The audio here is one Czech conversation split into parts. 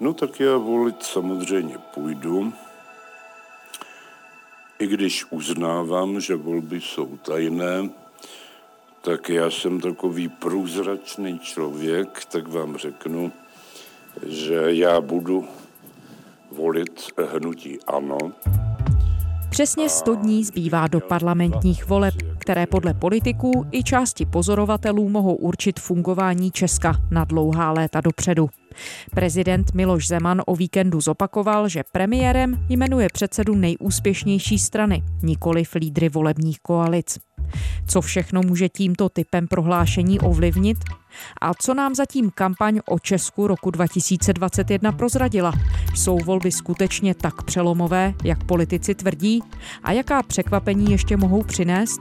No tak já volit samozřejmě půjdu, i když uznávám, že volby jsou tajné, tak já jsem takový průzračný člověk, tak vám řeknu, že já budu volit hnutí ano. Přesně 100 dní zbývá do parlamentních voleb, které podle politiků i části pozorovatelů mohou určit fungování Česka na dlouhá léta dopředu. Prezident Miloš Zeman o víkendu zopakoval, že premiérem jmenuje předsedu nejúspěšnější strany, nikoliv lídry volebních koalic. Co všechno může tímto typem prohlášení ovlivnit? A co nám zatím kampaň o Česku roku 2021 prozradila? Jsou volby skutečně tak přelomové, jak politici tvrdí? A jaká překvapení ještě mohou přinést?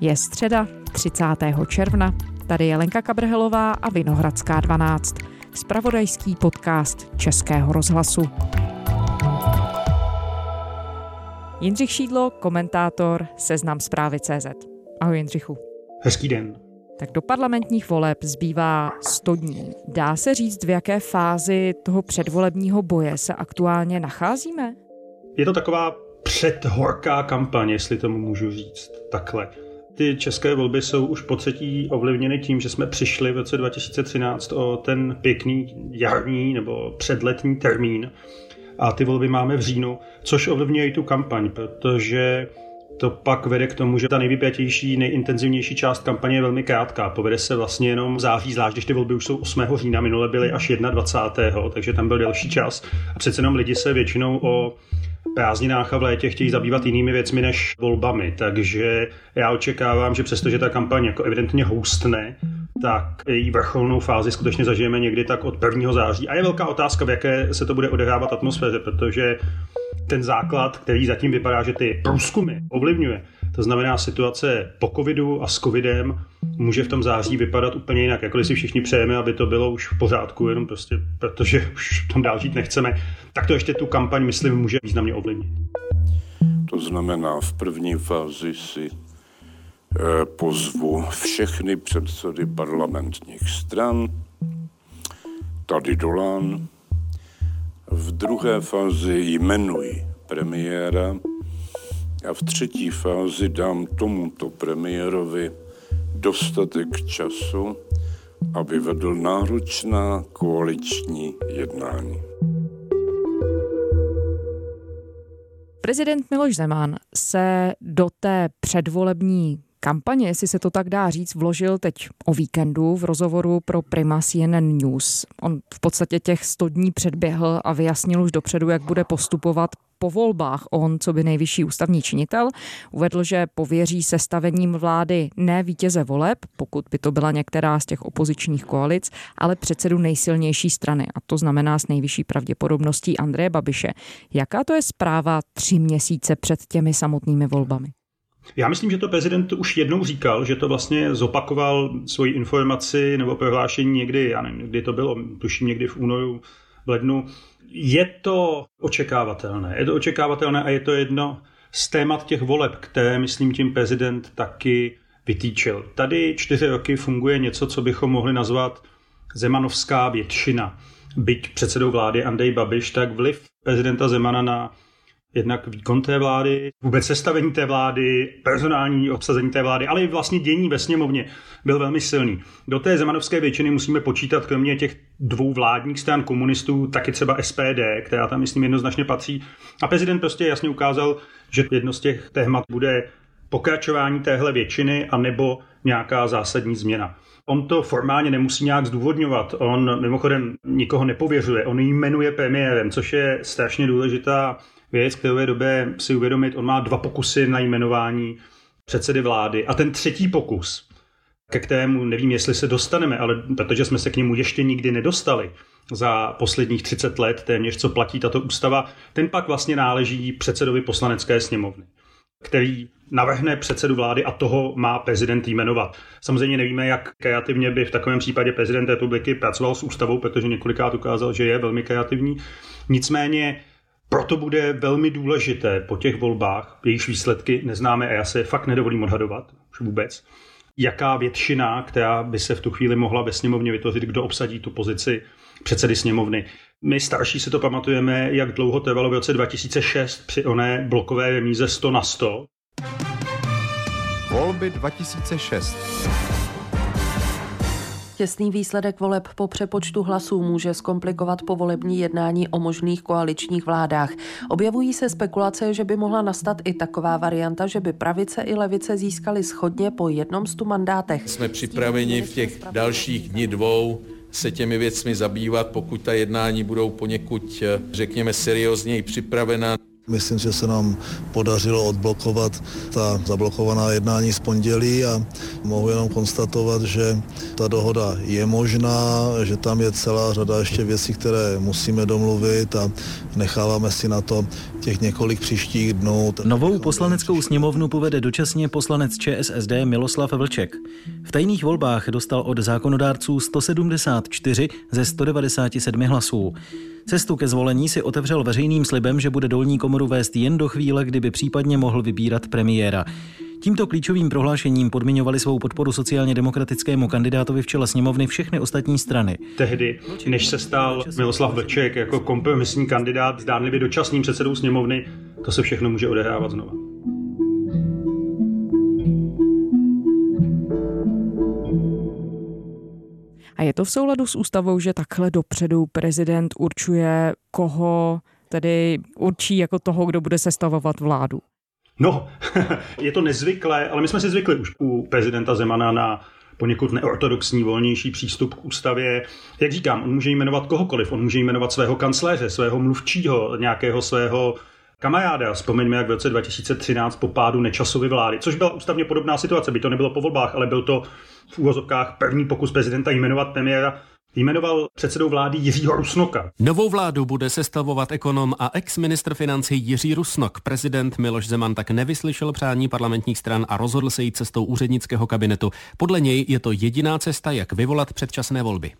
Je středa 30. června. Tady je Lenka Kabrhelová a Vinohradská 12. Spravodajský podcast Českého rozhlasu. Jindřich Šídlo, komentátor Seznam zprávy CZ. Ahoj Jindřichu. Hezký den. Tak do parlamentních voleb zbývá 100 dní. Dá se říct, v jaké fázi toho předvolebního boje se aktuálně nacházíme? Je to taková předhorká kampaň, jestli tomu můžu říct takhle. Ty české volby jsou už po třetí ovlivněny tím, že jsme přišli v roce 2013 o ten pěkný jarní nebo předletní termín, a ty volby máme v říjnu, což ovlivňuje i tu kampaň, protože to pak vede k tomu, že ta nejvypjatější, nejintenzivnější část kampaně je velmi krátká. Povede se vlastně jenom v září, zvlášť když ty volby už jsou 8. října, minule byly až 21. takže tam byl delší čas. A přece jenom lidi se většinou o prázdninách a v létě chtějí zabývat jinými věcmi než volbami. Takže já očekávám, že přestože ta kampaň jako evidentně houstne, tak její vrcholnou fázi skutečně zažijeme někdy tak od 1. září. A je velká otázka, v jaké se to bude odehrávat atmosféře, protože ten základ, který zatím vypadá, že ty průzkumy ovlivňuje, to znamená situace po covidu a s covidem, může v tom září vypadat úplně jinak. Jakkoliv si všichni přejeme, aby to bylo už v pořádku, jenom prostě protože už v tom dál žít nechceme, tak to ještě tu kampaň, myslím, může významně ovlivnit. To znamená, v první fázi si Eh, pozvu všechny předsedy parlamentních stran, tady Dolan. V druhé fázi jmenuji premiéra a v třetí fázi dám tomuto premiérovi dostatek času, aby vedl náročná koaliční jednání. Prezident Miloš Zeman se do té předvolební kampaně, jestli se to tak dá říct, vložil teď o víkendu v rozhovoru pro Prima CNN News. On v podstatě těch 100 dní předběhl a vyjasnil už dopředu, jak bude postupovat po volbách on, co by nejvyšší ústavní činitel, uvedl, že pověří sestavením vlády ne vítěze voleb, pokud by to byla některá z těch opozičních koalic, ale předsedu nejsilnější strany, a to znamená s nejvyšší pravděpodobností Andreje Babiše. Jaká to je zpráva tři měsíce před těmi samotnými volbami? Já myslím, že to prezident už jednou říkal, že to vlastně zopakoval svoji informaci nebo prohlášení někdy, já nevím, kdy to bylo, tuším někdy v únoru, v lednu. Je to očekávatelné. Je to očekávatelné a je to jedno z témat těch voleb, které, myslím, tím prezident taky vytýčil. Tady čtyři roky funguje něco, co bychom mohli nazvat zemanovská většina. Byť předsedou vlády Andrej Babiš, tak vliv prezidenta Zemana na jednak výkon té vlády, vůbec sestavení té vlády, personální obsazení té vlády, ale i vlastně dění ve sněmovně byl velmi silný. Do té zemanovské většiny musíme počítat kromě těch dvou vládních stran komunistů, taky třeba SPD, která tam, myslím, jednoznačně patří. A prezident prostě jasně ukázal, že jedno z těch témat bude pokračování téhle většiny a nebo nějaká zásadní změna. On to formálně nemusí nějak zdůvodňovat. On mimochodem nikoho nepověřuje. On jmenuje premiérem, což je strašně důležitá věc, kterou je době si uvědomit. On má dva pokusy na jmenování předsedy vlády. A ten třetí pokus, ke kterému nevím, jestli se dostaneme, ale protože jsme se k němu ještě nikdy nedostali za posledních 30 let, téměř co platí tato ústava, ten pak vlastně náleží předsedovi poslanecké sněmovny který navrhne předsedu vlády a toho má prezident jmenovat. Samozřejmě nevíme, jak kreativně by v takovém případě prezident republiky pracoval s ústavou, protože několikrát ukázal, že je velmi kreativní. Nicméně proto bude velmi důležité po těch volbách, jejichž výsledky neznáme a já se fakt nedovolím odhadovat, už vůbec, jaká většina, která by se v tu chvíli mohla ve sněmovně vytvořit, kdo obsadí tu pozici předsedy sněmovny. My starší si to pamatujeme, jak dlouho trvalo v roce 2006 při oné blokové remíze 100 na 100. Volby 2006. Těsný výsledek voleb po přepočtu hlasů může zkomplikovat povolební jednání o možných koaličních vládách. Objevují se spekulace, že by mohla nastat i taková varianta, že by pravice i levice získaly schodně po jednom stu mandátech. Jsme připraveni v těch dalších dní dvou se těmi věcmi zabývat, pokud ta jednání budou poněkud, řekněme, seriózněji připravena. Myslím, že se nám podařilo odblokovat ta zablokovaná jednání z pondělí a mohu jenom konstatovat, že ta dohoda je možná, že tam je celá řada ještě věcí, které musíme domluvit a necháváme si na to těch několik příštích dnů. Novou poslaneckou sněmovnu povede dočasně poslanec ČSSD Miloslav Vlček. V tajných volbách dostal od zákonodárců 174 ze 197 hlasů. Cestu ke zvolení si otevřel veřejným slibem, že bude dolní komoru vést jen do chvíle, kdyby případně mohl vybírat premiéra. Tímto klíčovým prohlášením podmiňovali svou podporu sociálně demokratickému kandidátovi v čele sněmovny všechny ostatní strany. Tehdy, než se stal Miloslav Vlček jako kompromisní kandidát zdánlivě dočasným předsedou sněmovny, to se všechno může odehrávat znova. A je to v souladu s ústavou, že takhle dopředu prezident určuje, koho tedy určí jako toho, kdo bude sestavovat vládu? No, je to nezvyklé, ale my jsme si zvykli už u prezidenta Zemana na poněkud neortodoxní, volnější přístup k ústavě. Jak říkám, on může jmenovat kohokoliv, on může jmenovat svého kancléře, svého mluvčího, nějakého svého kamaráda. Vzpomeňme, jak v roce 2013 po pádu nečasovy vlády, což byla ústavně podobná situace, by to nebylo po volbách, ale byl to v úvozovkách první pokus prezidenta jmenovat premiéra jmenoval předsedou vlády Jiřího Rusnoka. Novou vládu bude sestavovat ekonom a ex-ministr financí Jiří Rusnok. Prezident Miloš Zeman tak nevyslyšel přání parlamentních stran a rozhodl se jít cestou úřednického kabinetu. Podle něj je to jediná cesta, jak vyvolat předčasné volby.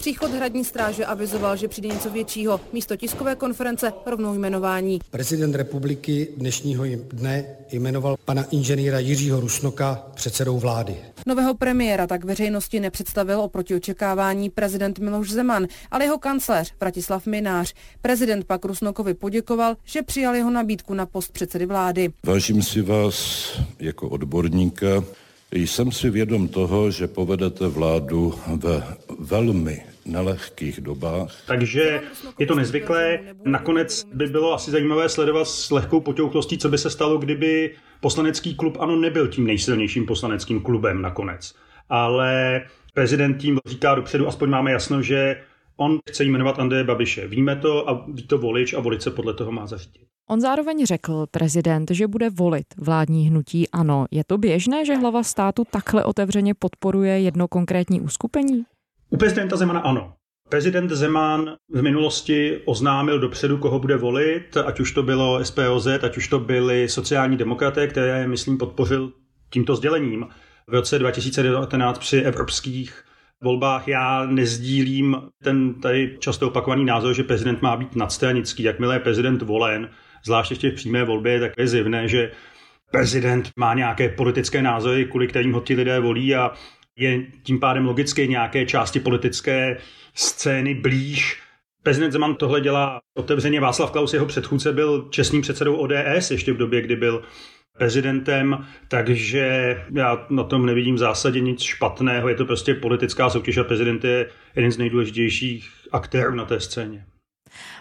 Příchod hradní stráže avizoval, že přijde něco většího. Místo tiskové konference rovnou jmenování. Prezident republiky dnešního dne jmenoval pana inženýra Jiřího Rusnoka předsedou vlády. Nového premiéra tak veřejnosti nepředstavil oproti očekávání prezident Miloš Zeman, ale jeho kancléř Vratislav Minář. Prezident pak Rusnokovi poděkoval, že přijal jeho nabídku na post předsedy vlády. Vážím si vás jako odborníka. Jsem si vědom toho, že povedete vládu ve velmi nelehkých dobách. Takže je to nezvyklé. Nakonec by bylo asi zajímavé sledovat s lehkou potěuchlostí, co by se stalo, kdyby poslanecký klub ANO nebyl tím nejsilnějším poslaneckým klubem nakonec. Ale prezident tím říká dopředu, aspoň máme jasno, že on chce jmenovat Andreje Babiše. Víme to a ví to volič a volič se podle toho má zařídit. On zároveň řekl, prezident, že bude volit vládní hnutí ANO. Je to běžné, že hlava státu takhle otevřeně podporuje jedno konkrétní uskupení? U prezidenta Zemana ano. Prezident Zeman v minulosti oznámil dopředu, koho bude volit, ať už to bylo SPOZ, ať už to byly sociální demokraté, které, myslím, podpořil tímto sdělením. V roce 2019 při evropských volbách já nezdílím ten tady často opakovaný názor, že prezident má být nadstranický. Jakmile je prezident volen, zvláště v těch přímé volbě, tak je zjevné, že prezident má nějaké politické názory, kvůli kterým ho ti lidé volí a je tím pádem logicky nějaké části politické scény blíž. Prezident Zeman tohle dělá otevřeně. Václav Klaus, jeho předchůdce, byl čestným předsedou ODS ještě v době, kdy byl prezidentem, takže já na tom nevidím v zásadě nic špatného. Je to prostě politická soutěž a prezident je jeden z nejdůležitějších aktérů na té scéně.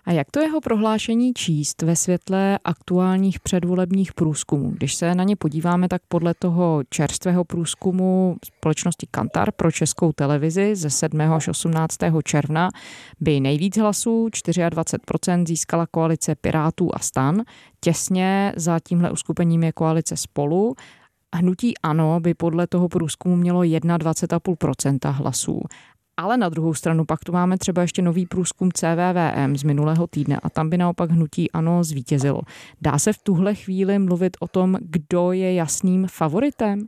A jak to jeho prohlášení číst ve světle aktuálních předvolebních průzkumů? Když se na ně podíváme, tak podle toho čerstvého průzkumu společnosti Kantar pro českou televizi ze 7. až 18. června by nejvíc hlasů, 24% získala koalice Pirátů a Stan. Těsně za tímhle uskupením je koalice Spolu Hnutí ANO by podle toho průzkumu mělo 21,5% hlasů ale na druhou stranu pak tu máme třeba ještě nový průzkum CVVM z minulého týdne a tam by naopak hnutí ano zvítězilo. Dá se v tuhle chvíli mluvit o tom, kdo je jasným favoritem?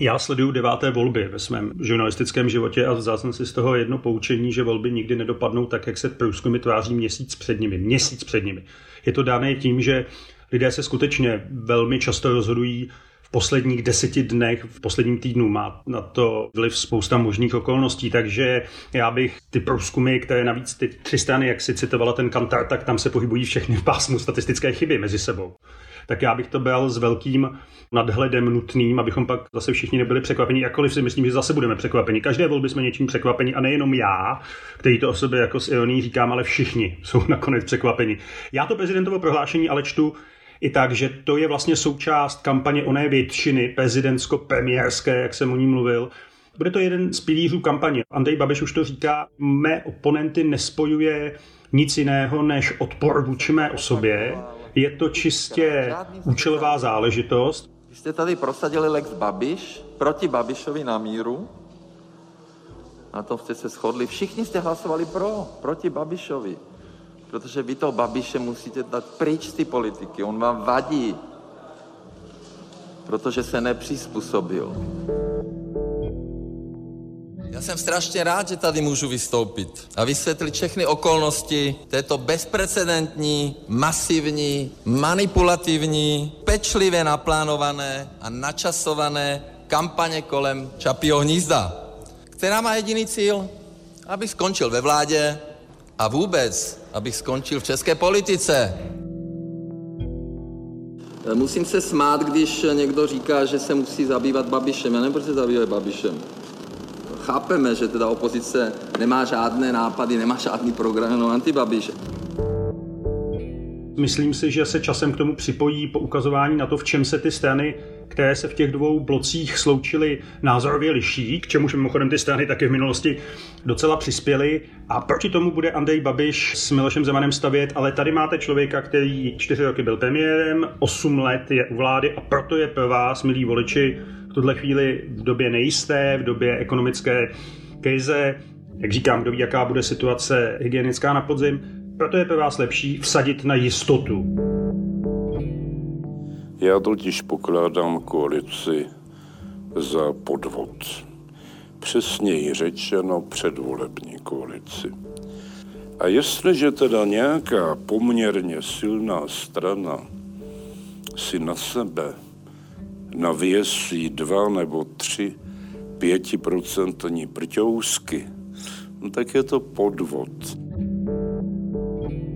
Já sleduju deváté volby ve svém žurnalistickém životě a vzal jsem si z toho jedno poučení, že volby nikdy nedopadnou tak, jak se průzkumy tváří měsíc před nimi. Měsíc před nimi. Je to dané tím, že lidé se skutečně velmi často rozhodují posledních deseti dnech, v posledním týdnu. Má na to vliv spousta možných okolností, takže já bych ty průzkumy, které navíc ty tři strany, jak si citovala ten Kantar, tak tam se pohybují všechny v pásmu statistické chyby mezi sebou tak já bych to bral s velkým nadhledem nutným, abychom pak zase všichni nebyli překvapeni. Jakkoliv si myslím, že zase budeme překvapeni. Každé volby jsme něčím překvapeni a nejenom já, který to o sobě jako s ironí říkám, ale všichni jsou nakonec překvapeni. Já to prezidentovo prohlášení ale čtu i tak, že to je vlastně součást kampaně oné většiny prezidentsko-premiérské, jak jsem o ní mluvil, bude to jeden z pilířů kampaně. Andrej Babiš už to říká, mé oponenty nespojuje nic jiného než odpor vůči mé osobě je to čistě účelová záležitost. Vy jste tady prosadili Lex Babiš proti Babišovi na míru. Na tom jste se shodli. Všichni jste hlasovali pro, proti Babišovi. Protože vy toho Babiše musíte dát pryč z té politiky. On vám vadí. Protože se nepřizpůsobil. Já jsem strašně rád, že tady můžu vystoupit a vysvětlit všechny okolnosti této bezprecedentní, masivní, manipulativní, pečlivě naplánované a načasované kampaně kolem Čapího hnízda, která má jediný cíl, abych skončil ve vládě a vůbec, abych skončil v české politice. Musím se smát, když někdo říká, že se musí zabývat Babišem. Já nevím, proč se zabývat Babišem chápeme, že teda opozice nemá žádné nápady, nemá žádný program, no antibabiš. Myslím si, že se časem k tomu připojí poukazování na to, v čem se ty strany, které se v těch dvou blocích sloučily, názorově liší, k čemuž mimochodem ty strany taky v minulosti docela přispěly. A proti tomu bude Andrej Babiš s Milošem Zemanem stavět, ale tady máte člověka, který čtyři roky byl premiérem, osm let je u vlády a proto je pro vás, milí voliči, tuhle chvíli v době nejisté, v době ekonomické krize, jak říkám, kdo ví, jaká bude situace hygienická na podzim, proto je pro vás lepší vsadit na jistotu. Já totiž pokládám koalici za podvod. Přesněji řečeno předvolební koalici. A jestliže teda nějaká poměrně silná strana si na sebe navěsí dva nebo tři pětiprocentní prťousky, no tak je to podvod.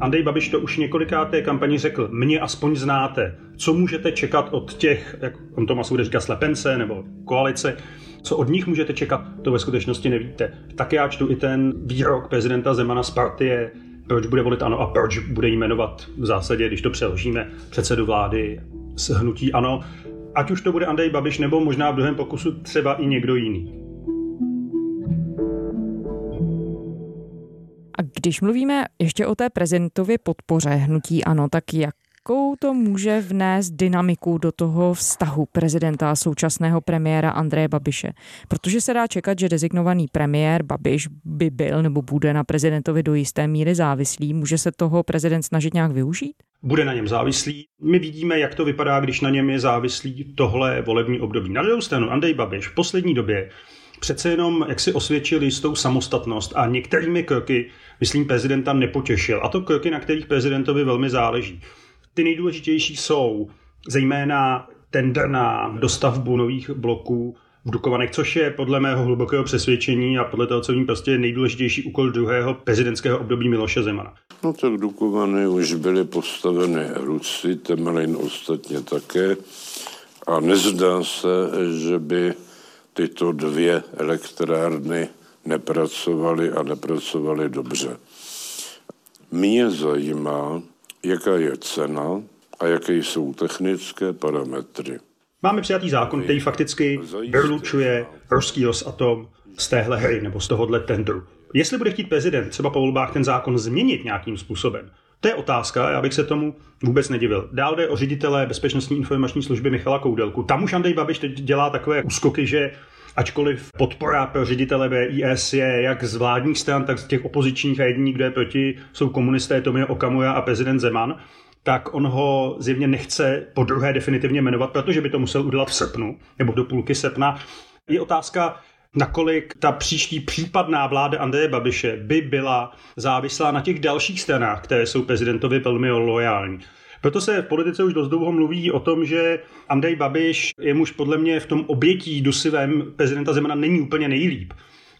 Andrej Babiš to už několikáté kampani řekl, mě aspoň znáte. Co můžete čekat od těch, jak on to bude říkat, slepence nebo koalice, co od nich můžete čekat, to ve skutečnosti nevíte. Tak já čtu i ten výrok prezidenta Zemana z partie, proč bude volit ANO a proč bude jmenovat v zásadě, když to přeložíme, předsedu vlády s hnutí ANO ať už to bude Andrej Babiš, nebo možná v druhém pokusu třeba i někdo jiný. A když mluvíme ještě o té prezidentově podpoře hnutí ANO, tak jak jakou to může vnést dynamiku do toho vztahu prezidenta a současného premiéra Andreje Babiše. Protože se dá čekat, že dezignovaný premiér Babiš by byl nebo bude na prezidentovi do jisté míry závislý. Může se toho prezident snažit nějak využít? Bude na něm závislý. My vidíme, jak to vypadá, když na něm je závislý tohle volební období. Na druhou stranu Andrej Babiš v poslední době přece jenom jak si osvědčil jistou samostatnost a některými kroky, myslím, prezidenta nepotěšil. A to kroky, na kterých prezidentovi velmi záleží. Ty nejdůležitější jsou zejména tender na dostavbu nových bloků v Dukovanech, což je podle mého hlubokého přesvědčení a podle toho, co vím, prostě nejdůležitější úkol druhého prezidentského období Miloše Zemana. No tak Dukovany už byly postaveny Rusy, Temelin ostatně také a nezdá se, že by tyto dvě elektrárny nepracovaly a nepracovaly dobře. Mě zajímá, jaká je cena a jaké jsou technické parametry. Máme přijatý zákon, který fakticky vylučuje ruský Rosatom z téhle hry nebo z tohohle tendru. Jestli bude chtít prezident třeba po volbách ten zákon změnit nějakým způsobem, to je otázka, já bych se tomu vůbec nedivil. Dál jde o ředitele Bezpečnostní informační služby Michala Koudelku. Tam už Andrej Babiš teď dělá takové úskoky, že ačkoliv podpora pro ředitele BIS je jak z vládních stran, tak z těch opozičních a jediní, kdo je proti, jsou komunisté Tomio Okamura a prezident Zeman, tak on ho zjevně nechce po druhé definitivně jmenovat, protože by to musel udělat v srpnu nebo do půlky srpna. Je otázka, nakolik ta příští případná vláda Andreje Babiše by byla závislá na těch dalších stranách, které jsou prezidentovi velmi lojální. Proto se v politice už dost dlouho mluví o tom, že Andrej Babiš, jemuž podle mě v tom obětí dusivém prezidenta Zemana není úplně nejlíp,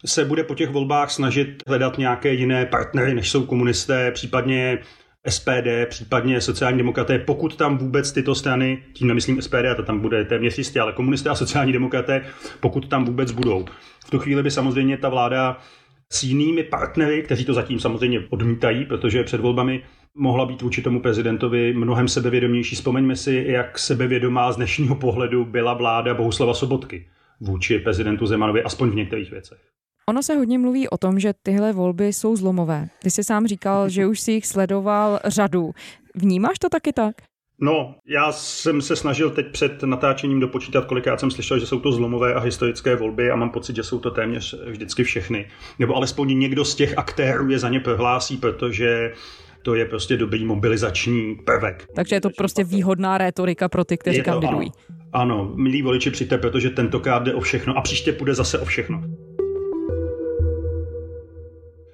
se bude po těch volbách snažit hledat nějaké jiné partnery, než jsou komunisté, případně SPD, případně sociální demokraté, pokud tam vůbec tyto strany, tím nemyslím SPD, a to tam bude téměř jistě, ale komunisté a sociální demokraté, pokud tam vůbec budou. V tu chvíli by samozřejmě ta vláda s jinými partnery, kteří to zatím samozřejmě odmítají, protože před volbami mohla být vůči tomu prezidentovi mnohem sebevědomější. Vzpomeňme si, jak sebevědomá z dnešního pohledu byla vláda Bohuslava Sobotky vůči prezidentu Zemanovi, aspoň v některých věcech. Ono se hodně mluví o tom, že tyhle volby jsou zlomové. Ty jsi sám říkal, že už si jich sledoval řadu. Vnímáš to taky tak? No, já jsem se snažil teď před natáčením dopočítat, kolikrát jsem slyšel, že jsou to zlomové a historické volby a mám pocit, že jsou to téměř vždycky všechny. Nebo alespoň někdo z těch aktérů je za ně prohlásí, protože to je prostě dobrý mobilizační prvek. Takže je to prostě výhodná rétorika pro ty, kteří kandidují. Ano, ano, milí voliči, přijďte, protože tentokrát jde o všechno a příště půjde zase o všechno.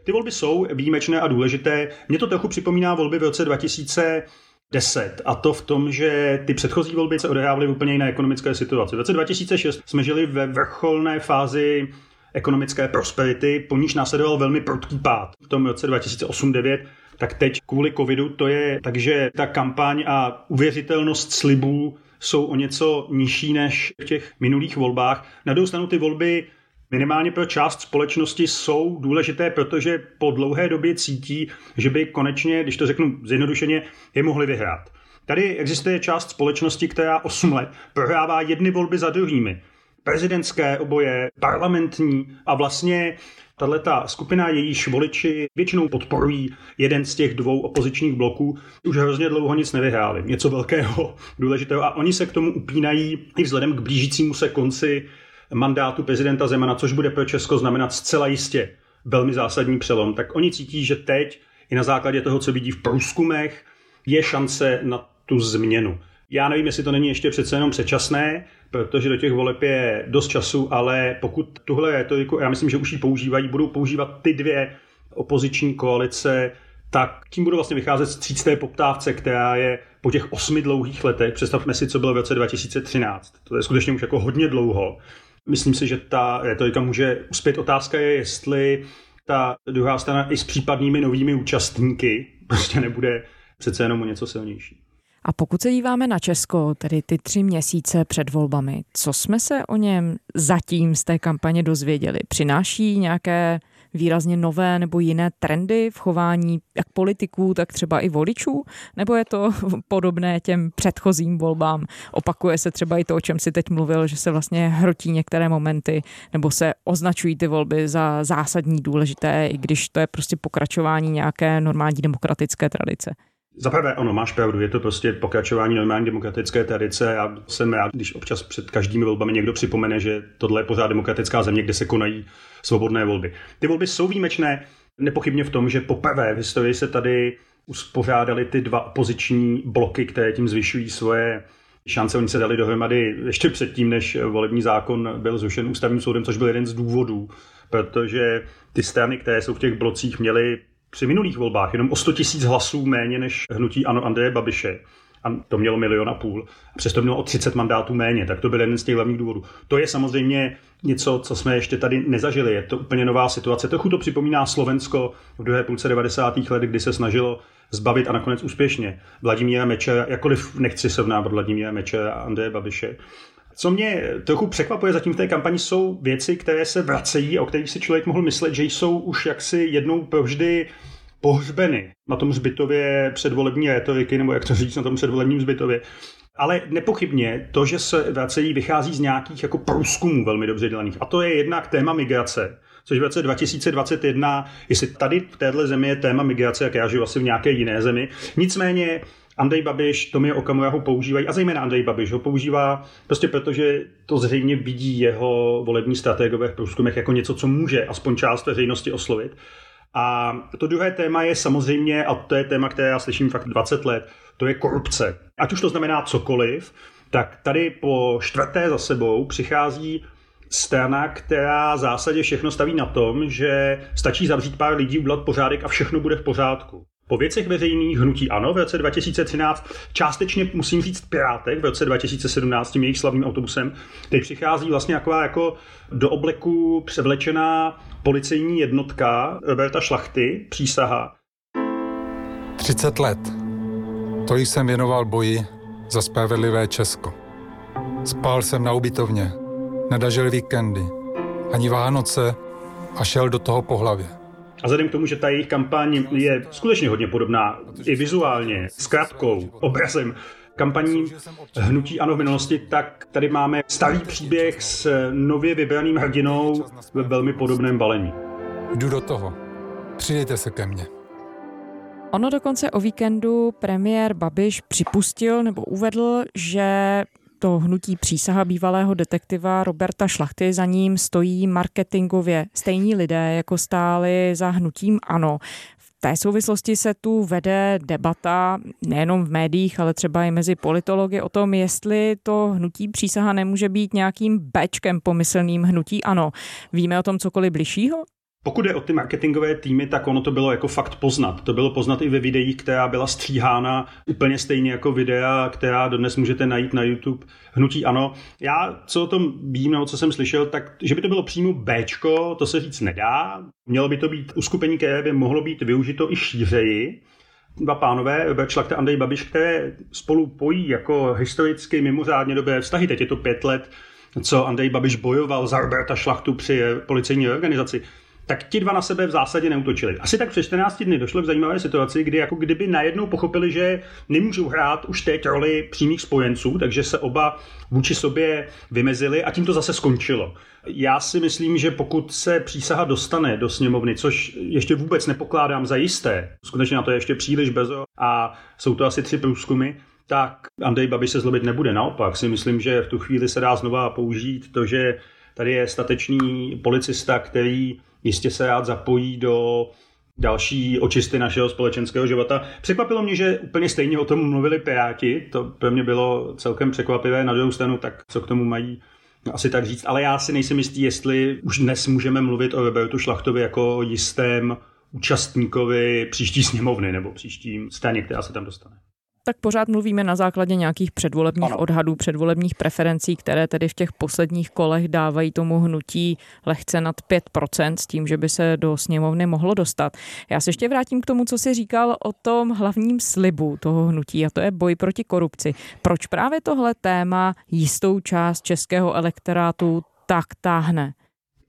Ty volby jsou výjimečné a důležité. Mně to trochu připomíná volby v roce 2010. A to v tom, že ty předchozí volby se odehrávaly v úplně jiné ekonomické situaci. V roce 2006 jsme žili ve vrcholné fázi ekonomické prosperity, po níž následoval velmi prudký pád. V tom roce 2008-2009 tak teď kvůli covidu to je, takže ta kampaň a uvěřitelnost slibů jsou o něco nižší než v těch minulých volbách. Na druhou stranu ty volby minimálně pro část společnosti jsou důležité, protože po dlouhé době cítí, že by konečně, když to řeknu zjednodušeně, je mohli vyhrát. Tady existuje část společnosti, která 8 let prohrává jedny volby za druhými. Prezidentské oboje, parlamentní a vlastně tahle skupina jejíž voliči většinou podporují jeden z těch dvou opozičních bloků, už hrozně dlouho nic nevyhráli. Něco velkého, důležitého a oni se k tomu upínají i vzhledem k blížícímu se konci mandátu prezidenta Zemana, což bude pro Česko znamenat zcela jistě velmi zásadní přelom, tak oni cítí, že teď i na základě toho, co vidí v průzkumech, je šance na tu změnu. Já nevím, jestli to není ještě přece jenom předčasné, protože do těch voleb je dost času, ale pokud tuhle retoriku, já myslím, že už ji používají, budou používat ty dvě opoziční koalice, tak tím budou vlastně vycházet z té poptávce, která je po těch osmi dlouhých letech. Představme si, co bylo v roce 2013. To je skutečně už jako hodně dlouho. Myslím si, že ta retorika může uspět. Otázka je, jestli ta druhá strana i s případnými novými účastníky prostě nebude přece jenom o něco silnější. A pokud se díváme na Česko, tedy ty tři měsíce před volbami, co jsme se o něm zatím z té kampaně dozvěděli? Přináší nějaké výrazně nové nebo jiné trendy v chování jak politiků, tak třeba i voličů? Nebo je to podobné těm předchozím volbám? Opakuje se třeba i to, o čem si teď mluvil, že se vlastně hrotí některé momenty nebo se označují ty volby za zásadní důležité, i když to je prostě pokračování nějaké normální demokratické tradice? Za prvé, ono, máš pravdu, je to prostě pokračování normální demokratické tradice. Já jsem rád, když občas před každými volbami někdo připomene, že tohle je pořád demokratická země, kde se konají svobodné volby. Ty volby jsou výjimečné nepochybně v tom, že poprvé v historii se tady uspořádali ty dva opoziční bloky, které tím zvyšují svoje šance. Oni se dali dohromady ještě předtím, než volební zákon byl zrušen ústavním soudem, což byl jeden z důvodů, protože ty strany, které jsou v těch blocích, měly při minulých volbách jenom o 100 tisíc hlasů méně než hnutí Ano Andreje Babiše. A to mělo milion a půl. Přesto mělo o 30 mandátů méně, tak to byl jeden z těch hlavních důvodů. To je samozřejmě něco, co jsme ještě tady nezažili. Je to úplně nová situace. Trochu to připomíná Slovensko v druhé půlce 90. let, kdy se snažilo zbavit a nakonec úspěšně Vladimíra Meče, jakkoliv nechci srovnávat Vladimíra Meče a Andreje Babiše. Co mě trochu překvapuje zatím v té kampani, jsou věci, které se vracejí a o kterých si člověk mohl myslet, že jsou už jaksi jednou provždy pohřbeny na tom zbytově předvolební retoriky, nebo jak to říct, na tom předvolebním zbytově. Ale nepochybně to, že se vracejí, vychází z nějakých jako průzkumů velmi dobře dělaných. A to je jednak téma migrace, což v roce 2021, jestli tady v téhle zemi je téma migrace, jak já žiju asi v nějaké jiné zemi. Nicméně Andrej Babiš, Tomio Okamura ho používají, a zejména Andrej Babiš ho používá prostě proto, že to zřejmě vidí jeho volební strategové v průzkumech jako něco, co může aspoň část veřejnosti oslovit. A to druhé téma je samozřejmě, a to je téma, které já slyším fakt 20 let, to je korupce. Ať už to znamená cokoliv, tak tady po čtvrté za sebou přichází strana, která v zásadě všechno staví na tom, že stačí zavřít pár lidí, udělat pořádek a všechno bude v pořádku. Po věcech veřejných hnutí ANO v roce 2013, částečně musím říct Pirátek v roce 2017 tím jejich slavným autobusem, teď přichází vlastně taková jako do obleku převlečená policejní jednotka Roberta Šlachty, přísaha. 30 let. To jsem věnoval boji za spravedlivé Česko. Spál jsem na ubytovně, nedažil víkendy, ani Vánoce a šel do toho po hlavě. A vzhledem k tomu, že ta jejich kampaň je skutečně hodně podobná i vizuálně, zkrátkou, obrazem, kampaní hnutí ANO v minulosti, tak tady máme starý příběh s nově vybraným hrdinou ve velmi podobném balení. Jdu do toho. Přijďte se ke mně. Ono dokonce o víkendu premiér Babiš připustil nebo uvedl, že to hnutí přísaha bývalého detektiva Roberta Šlachty za ním stojí marketingově stejní lidé, jako stáli za hnutím ANO. V té souvislosti se tu vede debata nejenom v médiích, ale třeba i mezi politology o tom, jestli to hnutí přísaha nemůže být nějakým bečkem pomyslným hnutí ANO. Víme o tom cokoliv bližšího? Pokud je o ty marketingové týmy, tak ono to bylo jako fakt poznat. To bylo poznat i ve videích, která byla stříhána úplně stejně jako videa, která dodnes můžete najít na YouTube. Hnutí ano. Já, co o tom vím, nebo co jsem slyšel, tak že by to bylo přímo Bčko, to se říct nedá. Mělo by to být uskupení, které by mohlo být využito i šířeji. Dva pánové, Robert Šlachta a Andrej Babiš, které spolu pojí jako historicky mimořádně dobré vztahy. Teď je to pět let, co Andrej Babiš bojoval za Roberta Šlachtu při policejní organizaci tak ti dva na sebe v zásadě neutočili. Asi tak přes 14 dny došlo k zajímavé situaci, kdy jako kdyby najednou pochopili, že nemůžou hrát už teď roli přímých spojenců, takže se oba vůči sobě vymezili a tím to zase skončilo. Já si myslím, že pokud se přísaha dostane do sněmovny, což ještě vůbec nepokládám za jisté, skutečně na to je ještě příliš bezo a jsou to asi tři průzkumy, tak Andrej Babiš se zlobit nebude. Naopak si myslím, že v tu chvíli se dá znova použít to, že tady je statečný policista, který jistě se rád zapojí do další očisty našeho společenského života. Překvapilo mě, že úplně stejně o tom mluvili Piráti, to pro mě bylo celkem překvapivé, na druhou stranu, tak co k tomu mají asi tak říct, ale já si nejsem jistý, jestli už dnes můžeme mluvit o Robertu Šlachtovi jako jistém účastníkovi příští sněmovny nebo příští straně, která se tam dostane tak pořád mluvíme na základě nějakých předvolebních ano. odhadů, předvolebních preferencí, které tedy v těch posledních kolech dávají tomu hnutí lehce nad 5% s tím, že by se do sněmovny mohlo dostat. Já se ještě vrátím k tomu, co si říkal o tom hlavním slibu toho hnutí a to je boj proti korupci. Proč právě tohle téma jistou část českého elektorátu tak táhne?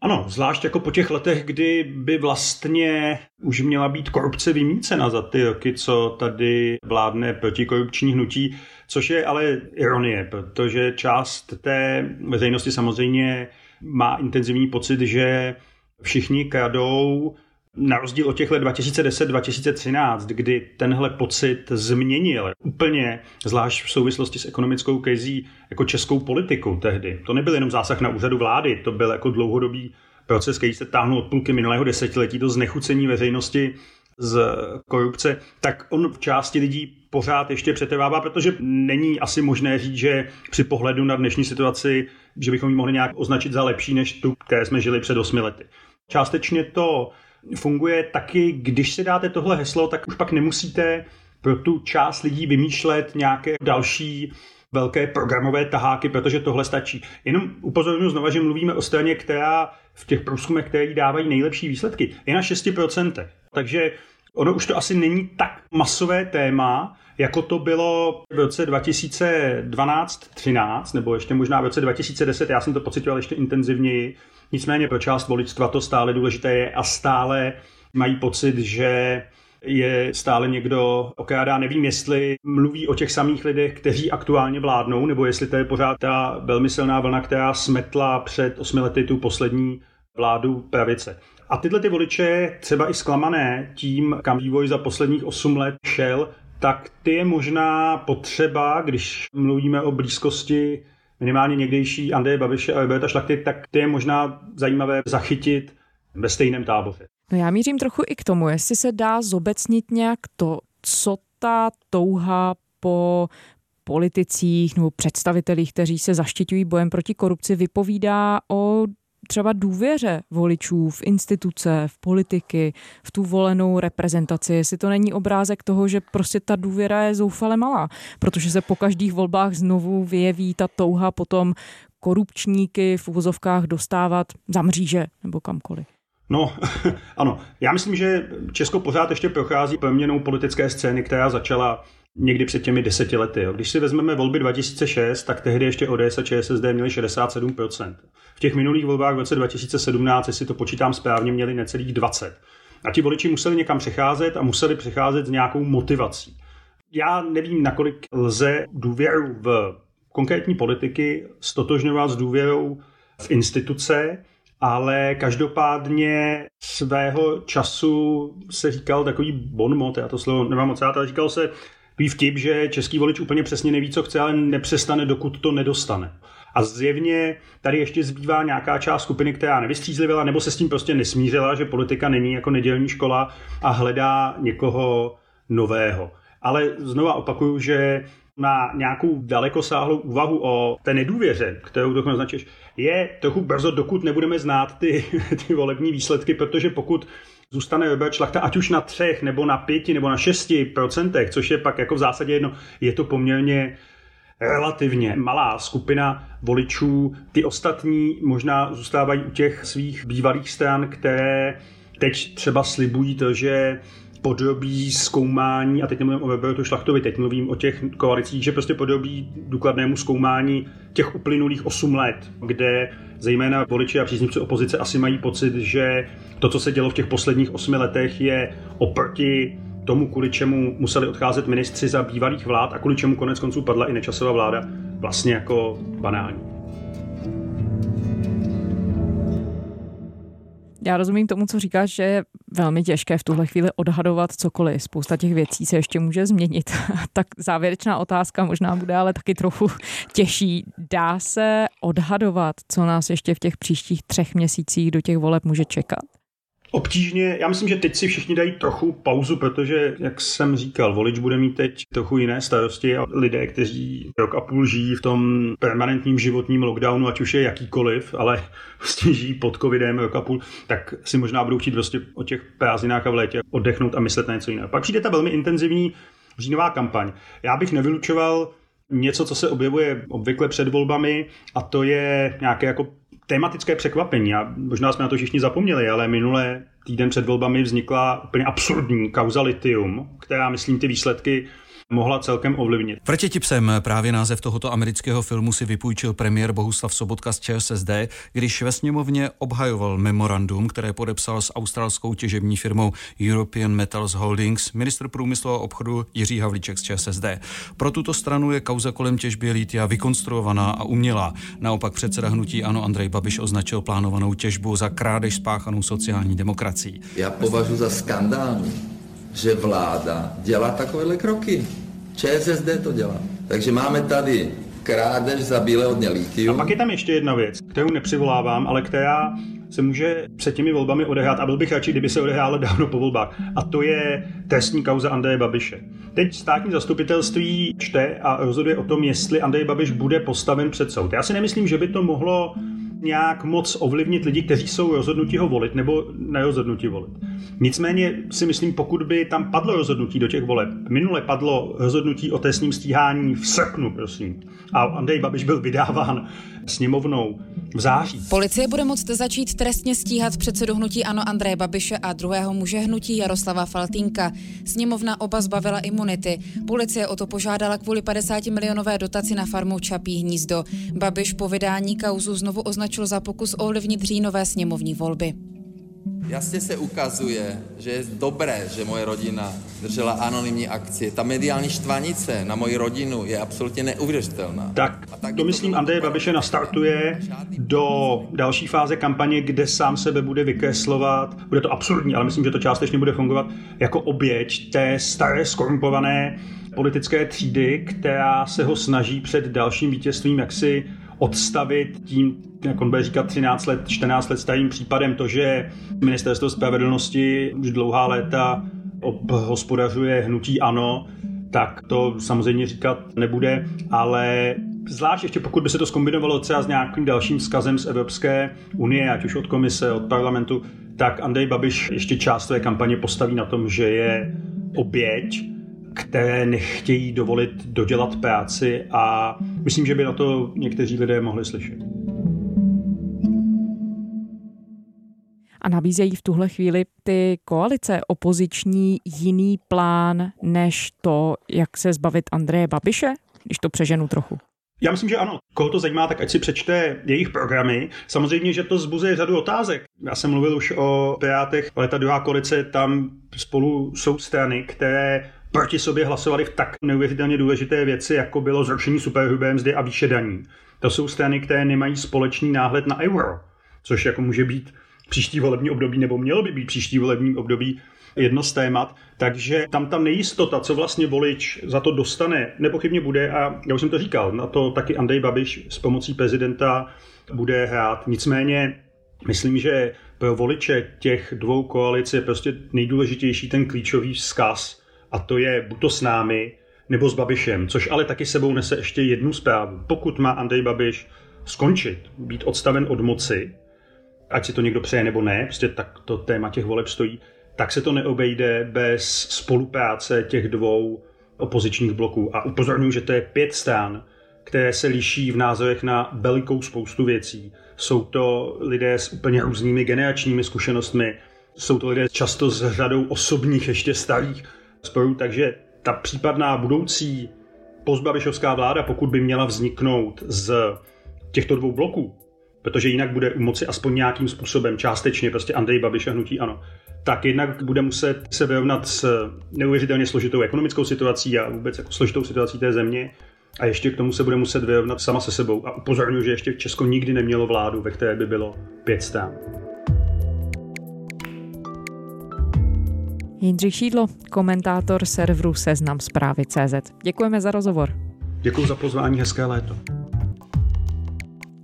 Ano, zvlášť jako po těch letech, kdy by vlastně už měla být korupce vymícena za ty roky, co tady vládne protikorupční hnutí, což je ale ironie, protože část té veřejnosti samozřejmě má intenzivní pocit, že všichni kradou, na rozdíl od těch let 2010-2013, kdy tenhle pocit změnil úplně, zvlášť v souvislosti s ekonomickou krizí, jako českou politiku tehdy. To nebyl jenom zásah na úřadu vlády, to byl jako dlouhodobý proces, který se táhnul od půlky minulého desetiletí, to znechucení veřejnosti z korupce, tak on v části lidí pořád ještě přetrvává, protože není asi možné říct, že při pohledu na dnešní situaci, že bychom ji mohli nějak označit za lepší než tu, které jsme žili před osmi lety. Částečně to funguje taky, když si dáte tohle heslo, tak už pak nemusíte pro tu část lidí vymýšlet nějaké další velké programové taháky, protože tohle stačí. Jenom upozorňuji znova, že mluvíme o straně, která v těch průzkumech, které dávají nejlepší výsledky, je na 6%. Takže ono už to asi není tak masové téma, jako to bylo v roce 2012-13, nebo ještě možná v roce 2010, já jsem to pocitoval ještě intenzivněji. Nicméně pro část voličstva to stále důležité je a stále mají pocit, že je stále někdo okrádá. Nevím, jestli mluví o těch samých lidech, kteří aktuálně vládnou, nebo jestli to je pořád ta velmi silná vlna, která smetla před osmi lety tu poslední vládu pravice. A tyhle ty voliče, třeba i zklamané tím, kam vývoj za posledních 8 let šel, tak ty je možná potřeba, když mluvíme o blízkosti minimálně někdejší Andreje Babiše a Roberta Šlachty, tak ty je možná zajímavé zachytit ve stejném táboře. No já mířím trochu i k tomu, jestli se dá zobecnit nějak to, co ta touha po politicích nebo představitelích, kteří se zaštiťují bojem proti korupci, vypovídá o třeba důvěře voličů v instituce, v politiky, v tu volenou reprezentaci, jestli to není obrázek toho, že prostě ta důvěra je zoufale malá, protože se po každých volbách znovu vyjeví ta touha potom korupčníky v uvozovkách dostávat za mříže nebo kamkoliv. No, ano. Já myslím, že Česko pořád ještě prochází proměnou politické scény, která začala někdy před těmi deseti lety. Jo. Když si vezmeme volby 2006, tak tehdy ještě ODS a ČSSD měli 67%. V těch minulých volbách v roce 2017, jestli to počítám správně, měli necelých 20. A ti voliči museli někam přecházet a museli přecházet s nějakou motivací. Já nevím, nakolik lze důvěru v konkrétní politiky stotožňovat s důvěrou v instituce, ale každopádně svého času se říkal takový bonmot, já to slovo nemám moc rád, ale říkal se takový vtip, že český volič úplně přesně neví, co chce, ale nepřestane, dokud to nedostane. A zjevně tady ještě zbývá nějaká část skupiny, která nevystřízlivěla nebo se s tím prostě nesmířila, že politika není jako nedělní škola a hledá někoho nového. Ale znova opakuju, že na nějakou dalekosáhlou úvahu o té nedůvěře, kterou dokonce označuješ, je trochu brzo, dokud nebudeme znát ty, ty volební výsledky, protože pokud zůstane Robert Šlachta, ať už na třech, nebo na pěti, nebo na šesti procentech, což je pak jako v zásadě jedno, je to poměrně relativně malá skupina voličů. Ty ostatní možná zůstávají u těch svých bývalých stran, které teď třeba slibují to, že podrobí zkoumání, a teď nemluvím o Robertu Šlachtovi, teď mluvím o těch koalicích, že prostě podrobí důkladnému zkoumání těch uplynulých 8 let, kde zejména voliči a příznivci opozice asi mají pocit, že to, co se dělo v těch posledních 8 letech, je oproti tomu, kvůli čemu museli odcházet ministři za bývalých vlád a kvůli čemu konec konců padla i nečasová vláda, vlastně jako banální. Já rozumím tomu, co říkáš, že je velmi těžké v tuhle chvíli odhadovat cokoliv. Spousta těch věcí se ještě může změnit. tak závěrečná otázka možná bude ale taky trochu těžší. Dá se odhadovat, co nás ještě v těch příštích třech měsících do těch voleb může čekat? Obtížně, já myslím, že teď si všichni dají trochu pauzu, protože, jak jsem říkal, volič bude mít teď trochu jiné starosti a lidé, kteří rok a půl žijí v tom permanentním životním lockdownu, ať už je jakýkoliv, ale prostě žijí pod covidem rok a půl, tak si možná budou chtít prostě o těch prázdninách a v létě oddechnout a myslet na něco jiného. Pak přijde ta velmi intenzivní říjnová kampaň. Já bych nevylučoval něco, co se objevuje obvykle před volbami, a to je nějaké jako tématické překvapení. A možná jsme na to všichni zapomněli, ale minulé týden před volbami vznikla úplně absurdní kauza litium, která, myslím, ty výsledky mohla celkem ovlivnit. Vrtěti psem právě název tohoto amerického filmu si vypůjčil premiér Bohuslav Sobotka z ČSSD, když ve sněmovně obhajoval memorandum, které podepsal s australskou těžební firmou European Metals Holdings ministr průmyslu a obchodu Jiří Havlíček z ČSSD. Pro tuto stranu je kauza kolem těžby lítia vykonstruovaná a umělá. Naopak předseda hnutí Ano Andrej Babiš označil plánovanou těžbu za krádež spáchanou sociální demokracií. Já považuji za skandální že vláda dělá takovéhle kroky. ČSSD to dělá. Takže máme tady krádež za dně lítium. A pak je tam ještě jedna věc, kterou nepřivolávám, ale která se může před těmi volbami odehrát a byl bych radši, kdyby se odehrála dávno po volbách. A to je trestní kauza Andreje Babiše. Teď státní zastupitelství čte a rozhoduje o tom, jestli Andrej Babiš bude postaven před soud. Já si nemyslím, že by to mohlo nějak moc ovlivnit lidi, kteří jsou rozhodnutí ho volit nebo nerozhodnutí volit. Nicméně si myslím, pokud by tam padlo rozhodnutí do těch voleb, minule padlo rozhodnutí o trestním stíhání v srpnu, prosím, a Andrej Babiš byl vydáván sněmovnou v září. Policie bude moct začít trestně stíhat předsedu hnutí Ano Andreje Babiše a druhého muže hnutí Jaroslava Faltínka. Sněmovna oba zbavila imunity. Policie o to požádala kvůli 50 milionové dotaci na farmu Čapí hnízdo. Babiš po vydání kauzu znovu označil za pokus ovlivnit říjnové sněmovní volby. Jasně se ukazuje, že je dobré, že moje rodina držela anonymní akcie. Ta mediální štvanice na moji rodinu je absolutně neuvěřitelná. Tak, to myslím Andreje Babiše nastartuje do další fáze kampaně, kde sám sebe bude vykreslovat. Bude to absurdní, ale myslím, že to částečně bude fungovat jako oběť té staré skorumpované politické třídy, která se ho snaží před dalším vítězstvím jaksi odstavit tím, jak on bude říkat, 13 let, 14 let starým případem to, že ministerstvo spravedlnosti už dlouhá léta obhospodařuje hnutí ANO, tak to samozřejmě říkat nebude, ale Zvlášť ještě pokud by se to skombinovalo třeba s nějakým dalším vzkazem z Evropské unie, ať už od komise, od parlamentu, tak Andrej Babiš ještě část své kampaně postaví na tom, že je oběť, které nechtějí dovolit dodělat práci a myslím, že by na to někteří lidé mohli slyšet. A nabízejí v tuhle chvíli ty koalice opoziční jiný plán než to, jak se zbavit Andreje Babiše, když to přeženu trochu? Já myslím, že ano. Koho to zajímá, tak ať si přečte jejich programy. Samozřejmě, že to zbuzuje řadu otázek. Já jsem mluvil už o Pirátech, ale ta druhá koalice, tam spolu jsou strany, které proti sobě hlasovali v tak neuvěřitelně důležité věci, jako bylo zrušení superhrubé mzdy a výše daní. To jsou strany, které nemají společný náhled na euro, což jako může být příští volební období, nebo mělo by být příští volební období jedno z témat, takže tam ta nejistota, co vlastně volič za to dostane, nepochybně bude a já už jsem to říkal, na to taky Andrej Babiš s pomocí prezidenta bude hrát. Nicméně myslím, že pro voliče těch dvou koalic je prostě nejdůležitější ten klíčový vzkaz a to je buď to s námi, nebo s Babišem, což ale taky sebou nese ještě jednu zprávu. Pokud má Andrej Babiš skončit, být odstaven od moci, ať si to někdo přeje nebo ne, prostě tak to téma těch voleb stojí, tak se to neobejde bez spolupráce těch dvou opozičních bloků. A upozorňuji, že to je pět stran, které se liší v názorech na velikou spoustu věcí. Jsou to lidé s úplně různými generačními zkušenostmi, jsou to lidé často s řadou osobních ještě starých sporů, takže ta případná budoucí pozbabišovská vláda, pokud by měla vzniknout z těchto dvou bloků, protože jinak bude u moci aspoň nějakým způsobem částečně prostě Andrej Babiš a hnutí ano, tak jednak bude muset se vyrovnat s neuvěřitelně složitou ekonomickou situací a vůbec jako složitou situací té země. A ještě k tomu se bude muset vyrovnat sama se sebou. A upozorňuji, že ještě Česko nikdy nemělo vládu, ve které by bylo pět stran. Jindřich Šídlo, komentátor serveru Seznam zprávy CZ. Děkujeme za rozhovor. Děkuji za pozvání, hezké léto.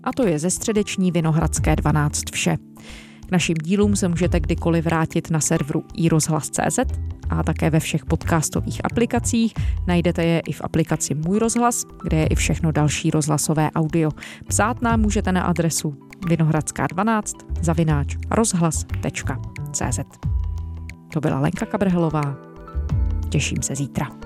A to je ze středeční Vinohradské 12 vše. K našim dílům se můžete kdykoliv vrátit na serveru iRozhlas.cz a také ve všech podcastových aplikacích. Najdete je i v aplikaci Můj rozhlas, kde je i všechno další rozhlasové audio. Psát nám můžete na adresu vinohradská12 zavináč rozhlas.cz To byla Lenka Kabrhelová. Těším se zítra.